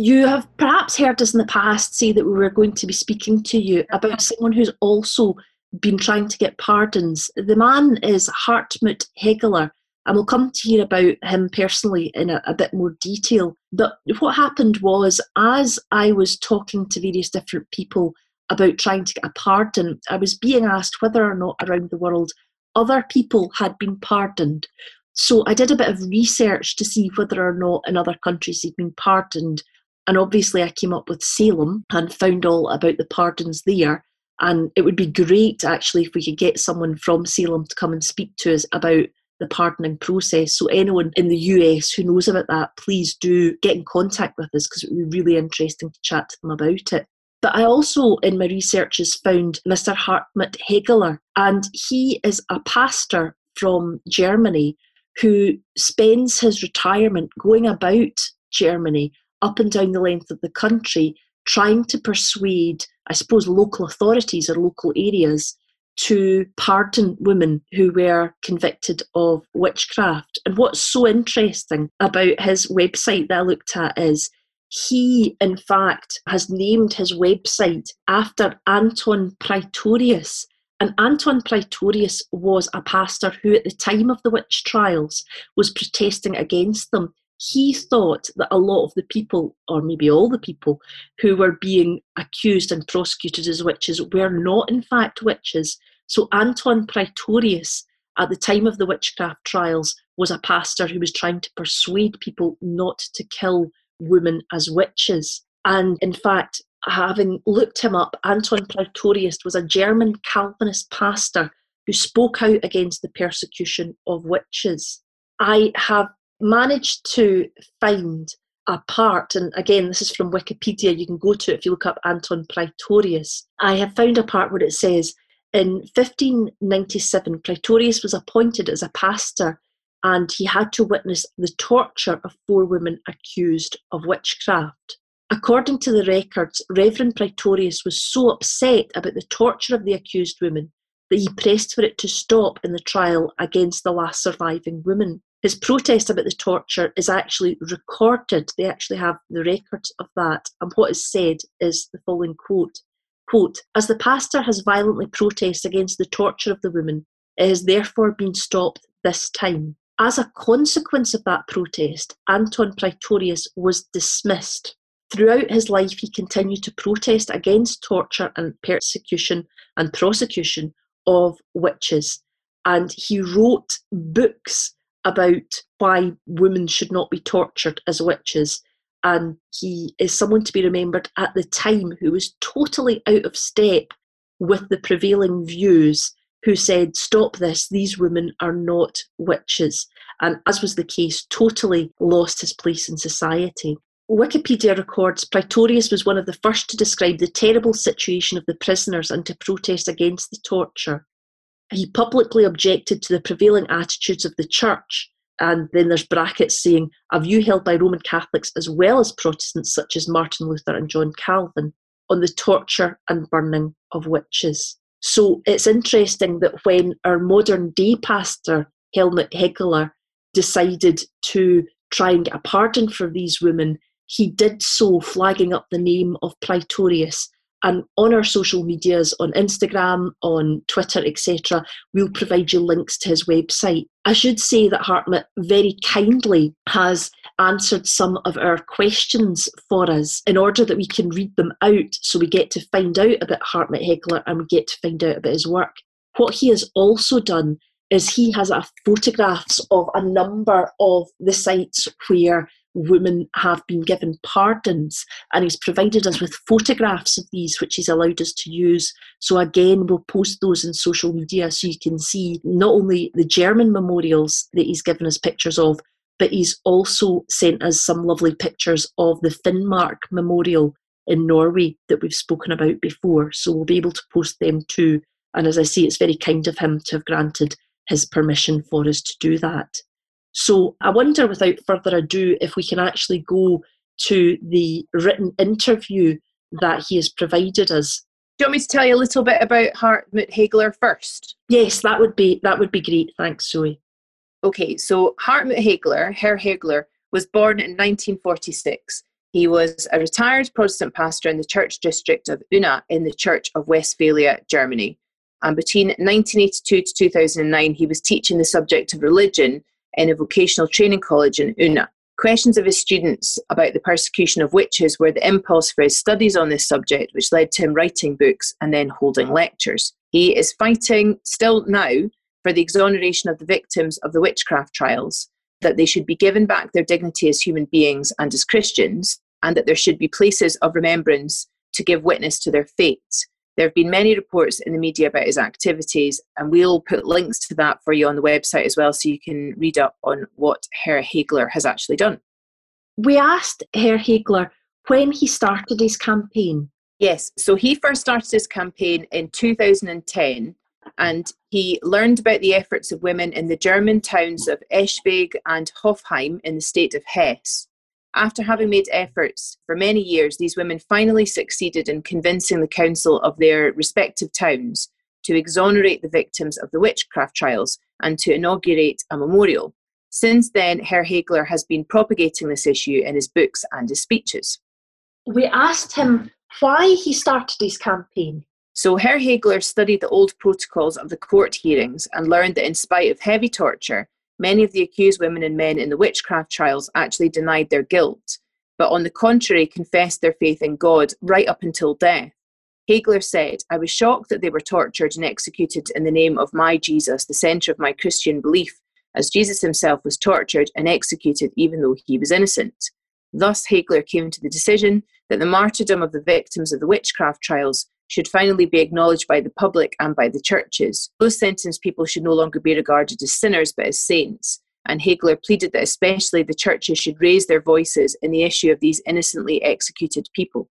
You have perhaps heard us in the past say that we were going to be speaking to you about someone who's also been trying to get pardons. The man is Hartmut Hegeler, and we'll come to hear about him personally in a, a, bit more detail. But what happened was, as I was talking to various different people about trying to get a pardon, I was being asked whether or not around the world other people had been pardoned. So I did a bit of research to see whether or not in other countries he'd been pardoned. And obviously, I came up with Salem and found all about the pardons there. And it would be great actually if we could get someone from Salem to come and speak to us about the pardoning process. So, anyone in the US who knows about that, please do get in contact with us because it would be really interesting to chat to them about it. But I also, in my researches, found Mr. Hartmut Hegeler, and he is a pastor from Germany who spends his retirement going about Germany up and down the length of the country, trying to persuade, I suppose, local authorities or local areas to pardon women who were convicted of witchcraft. And what's so interesting about his website that I looked at is he, in fact, has named his website after Anton Praetorius. And Anton Praetorius was a pastor who, at the time of the witch trials, was protesting against them he thought that a lot of the people, or maybe all the people, who were being accused and prosecuted as witches were not, in fact, witches. So Anton Praetorius, at the time of the witchcraft trials, was a pastor who was trying to persuade people not to kill women as witches. And in fact, having looked him up, Anton Praetorius was a German Calvinist pastor who spoke out against the persecution of witches. I have managed to find a part, and again, this is from Wikipedia, you can go to it if you look up Anton Praetorius. I have found a part where it says in 1597, Praetorius was appointed as a pastor and he had to witness the torture of four women accused of witchcraft. According to the records, Reverend Praetorius was so upset about the torture of the accused women that he pressed for it to stop in the trial against the last surviving woman. His protest about the torture is actually recorded. They actually have the records of that. And what is said is the following quote quote, As the pastor has violently protested against the torture of the woman, it has therefore been stopped this time. As a consequence of that protest, Anton Praetorius was dismissed. Throughout his life, he continued to protest against torture and persecution and prosecution of witches. And he wrote books about why women should not be tortured as witches. And he is someone to be remembered at the time who was totally out of step with the prevailing views, who said, Stop this, these women are not witches. And as was the case, totally lost his place in society. Wikipedia records Praetorius was one of the first to describe the terrible situation of the prisoners and to protest against the torture. He publicly objected to the prevailing attitudes of the church, and then there's brackets saying a view held by Roman Catholics as well as Protestants such as Martin Luther and John Calvin on the torture and burning of witches. So it's interesting that when our modern day pastor, Helmut Hegler, decided to try and get a pardon for these women, he did so flagging up the name of Praetorius. And on our social medias, on Instagram, on Twitter, etc., we'll provide you links to his website. I should say that Hartmut very kindly has answered some of our questions for us in order that we can read them out so we get to find out about Hartmut Hegeler and we get to find out about his work. What he has also done is he has a photographs of a number of the sites where women have been given pardons and he's provided us with photographs of these which he's allowed us to use. So again we'll post those in social media so you can see not only the german memorials that he's given us pictures of but he's also sent us some lovely pictures of the finnmark memorial in norway that we've spoken about before. So we'll be able to post them too. And as i say it's very kind of him to have granted his permission for us to do that so I wonder, without further ado, if we can actually go to the written interview that he has provided us. Do you want me to tell you a little bit about Hartmut Hegler first? Yes, that would be that would be great. Thanks, Zoe. Okay, so Hartmut Hegler, Herr Hegler, was born in 1946. He was a retired Protestant pastor in the church district of Unna in the Church of Westphalia, Germany. And between 1982 to 2009, he was teaching the subject of religion in a vocational training college in Unna. Questions of his students about the persecution of witches were the impulse for his studies on this subject, which led to him writing books and then holding lectures. He is fighting still now for the exoneration of the victims of the witchcraft trials, that they should be given back their dignity as human beings and as Christians, and that there should be places of remembrance to give witness to their fate. There have been many reports in the media about his activities, and we'll put links to that for you on the website as well so you can read up on what Herr Hegler has actually done. We asked Herr Hegler when he started his campaign. Yes, so he first started his campaign in 2010 and he learned about the efforts of women in the German towns of Eschwege and Hofheim in the state of Hesse. After having made efforts for many years, these women finally succeeded in convincing the council of their respective towns to exonerate the victims of the witchcraft trials and to inaugurate a memorial. Since then, Herr Hegler has been propagating this issue in his books and his speeches. We asked him why he started his campaign. So, Herr Hegler studied the old protocols of the court hearings and learned that, in spite of heavy torture, Many of the accused women and men in the witchcraft trials actually denied their guilt, but on the contrary confessed their faith in God right up until death. Hegler said, I was shocked that they were tortured and executed in the name of my Jesus, the centre of my Christian belief, as Jesus himself was tortured and executed even though he was innocent. Thus, Hegler came to the decision that the martyrdom of the victims of the witchcraft trials should finally be acknowledged by the public and by the churches. Those sentenced people should no longer be regarded as sinners but as saints. And Hegler pleaded that especially the churches should raise their voices in the issue of these innocently executed people.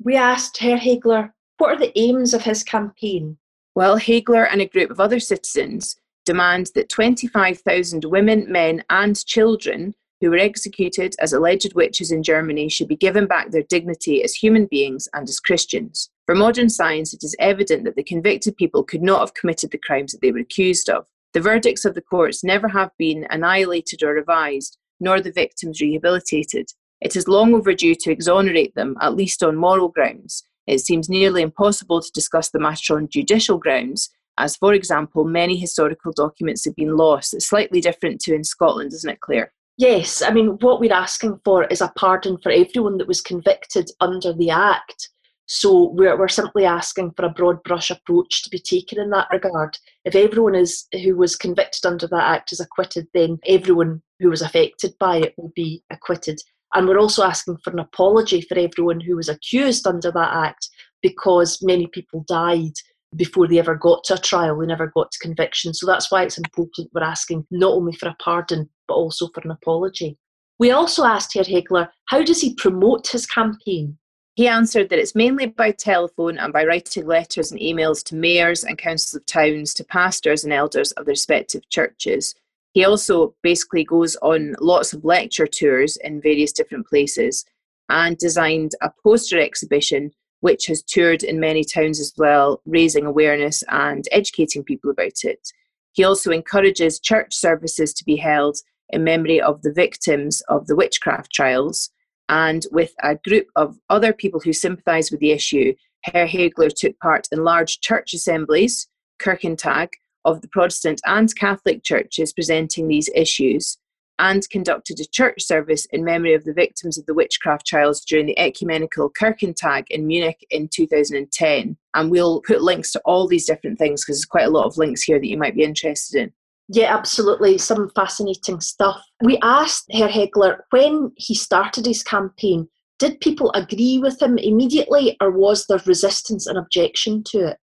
We asked Herr Hegler, what are the aims of his campaign? Well, Hegler and a group of other citizens demand that 25,000 women, men, and children who were executed as alleged witches in Germany should be given back their dignity as human beings and as Christians. For modern science, it is evident that the convicted people could not have committed the crimes that they were accused of. The verdicts of the courts never have been annihilated or revised, nor the victims rehabilitated. It is long overdue to exonerate them, at least on moral grounds. It seems nearly impossible to discuss the matter on judicial grounds, as, for example, many historical documents have been lost. It's slightly different to in Scotland, isn't it, Claire? Yes, I mean, what we're asking for is a pardon for everyone that was convicted under the Act. So we're, we're simply asking for a broad brush approach to be taken in that regard. If everyone is who was convicted under that Act is acquitted, then everyone who was affected by it will be acquitted. And we're also asking for an apology for everyone who was accused under that Act because many people died before they ever got to a trial, they never got to conviction. So that's why it's important we're asking not only for a pardon, but also for an apology. We also asked Herr Hegler, how does he promote his campaign? He answered that it's mainly by telephone and by writing letters and emails to mayors and councils of towns, to pastors and elders of the respective churches. He also basically goes on lots of lecture tours in various different places and designed a poster exhibition which has toured in many towns as well, raising awareness and educating people about it. He also encourages church services to be held in memory of the victims of the witchcraft trials. And with a group of other people who sympathise with the issue, Herr Hegler took part in large church assemblies, Kirchentag, of the Protestant and Catholic churches presenting these issues and conducted a church service in memory of the victims of the witchcraft trials during the ecumenical Kirchentag in Munich in 2010. And we'll put links to all these different things because there's quite a lot of links here that you might be interested in. Yeah, absolutely. Some fascinating stuff. We asked Herr Hegler when he started his campaign, did people agree with him immediately or was there resistance and objection to it?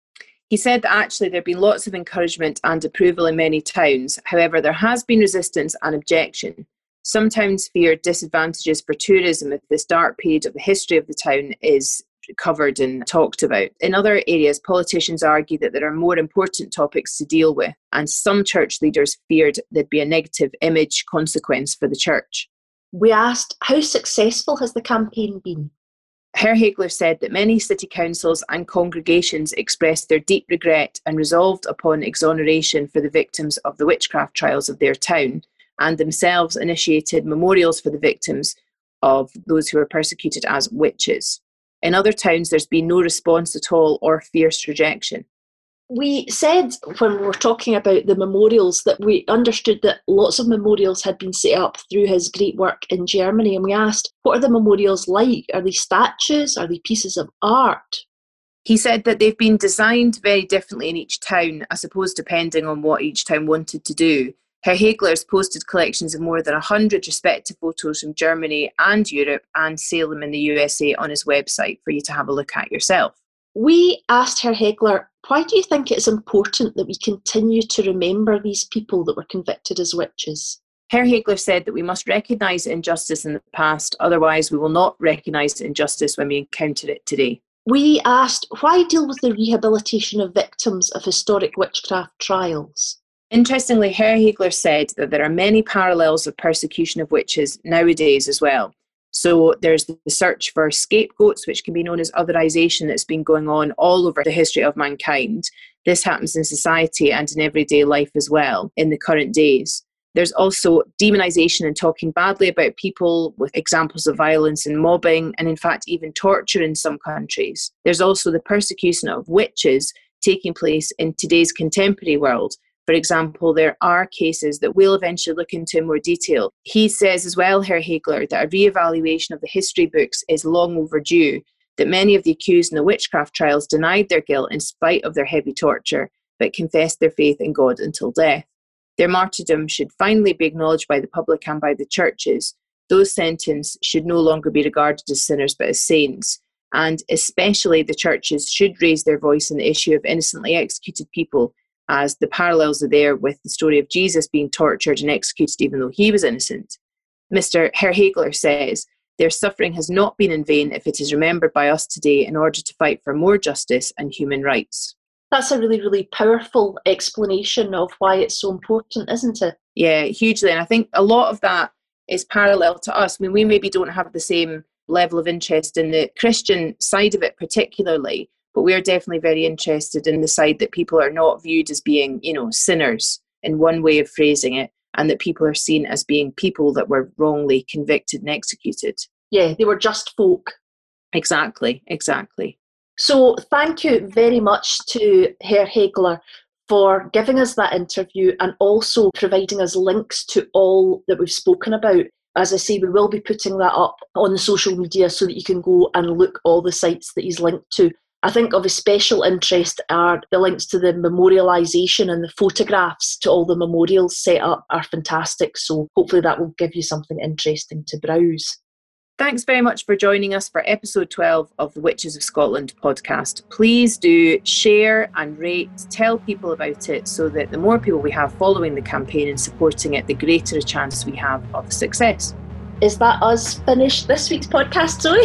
He said that actually there have been lots of encouragement and approval in many towns. However, there has been resistance and objection. Some towns fear disadvantages for tourism if this dark period of the history of the town is covered and talked about. In other areas, politicians argue that there are more important topics to deal with, and some church leaders feared there'd be a negative image consequence for the church. We asked, how successful has the campaign been? Herr Hegler said that many city councils and congregations expressed their deep regret and resolved upon exoneration for the victims of the witchcraft trials of their town, and themselves initiated memorials for the victims of those who were persecuted as witches. In other towns, there's been no response at all or fierce rejection we said when we were talking about the memorials that we understood that lots of memorials had been set up through his great work in Germany, and we asked, what are the memorials like? Are they statues? Are they pieces of art? He said that they've been designed very differently in each town, I suppose, depending on what each town wanted to do. Herr Hegler's posted collections of more than 100 respective photos from Germany and Europe and Salem in the USA on his website for you to have a look at yourself. We asked Herr Hegler, why do you think it's important that we continue to remember these people that were convicted as witches? Herr Hegler said that we must recognise injustice in the past, otherwise, we will not recognise injustice when we encounter it today. We asked, why deal with the rehabilitation of victims of historic witchcraft trials? Interestingly, Herr Hegler said that there are many parallels of persecution of witches nowadays as well. So there's the search for scapegoats, which can be known as otherization, that's been going on all over the history of mankind. This happens in society and in everyday life as well in the current days. There's also demonization and talking badly about people with examples of violence and mobbing, and in fact, even torture in some countries. There's also the persecution of witches taking place in today's contemporary world, for example, there are cases that we'll eventually look into in more detail. He says as well, Herr Hegler, that a re-evaluation of the history books is long overdue, that many of the accused in the witchcraft trials denied their guilt in spite of their heavy torture, but confessed their faith in God until death. Their martyrdom should finally be acknowledged by the public and by the churches. Those sentenced should no longer be regarded as sinners but as saints. And especially the churches should raise their voice on the issue of innocently executed people as the parallels are there with the story of Jesus being tortured and executed even though he was innocent. Mr. Herr Hegler says, Their suffering has not been in vain if it is remembered by us today in order to fight for more justice and human rights. That's a really, really powerful explanation of why it's so important, isn't it? Yeah, hugely. And I think a lot of that is parallel to us. I mean, we maybe don't have the same level of interest in the Christian side of it, particularly, but we're definitely very interested in the side that people are not viewed as being, you know, sinners in one way of phrasing it, and that people are seen as being people that were wrongly convicted and executed. Yeah, they were just folk. Exactly, exactly. So, thank you very much to Herr Hegler for giving us that interview and also providing us links to all that we've spoken about. As I say, we will be putting that up on the social media so that you can go and look all the sites that he's linked to. I think of a special interest are the links to the memorialisation and the photographs to all the memorials set up are fantastic. So hopefully that will give you something interesting to browse. Thanks very much for joining us for episode 12 of the Witches of Scotland podcast. Please do share and rate, tell people about it so that the more people we have following the campaign and supporting it, the greater a chance we have of success. Is that us finished this week's podcast, Zoe?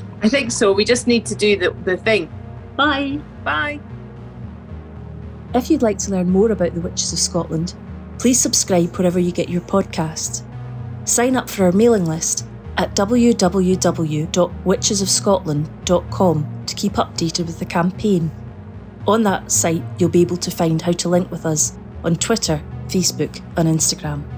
(laughs) I think so. We just need to do the, the thing. Bye. Bye. If you'd like to learn more about the Witches of Scotland, please subscribe wherever you get your podcasts. Sign up for our mailing list at www.witchesofscotland.com to keep updated with the campaign. On that site, you'll be able to find how to link with us on Twitter, Facebook, and Instagram.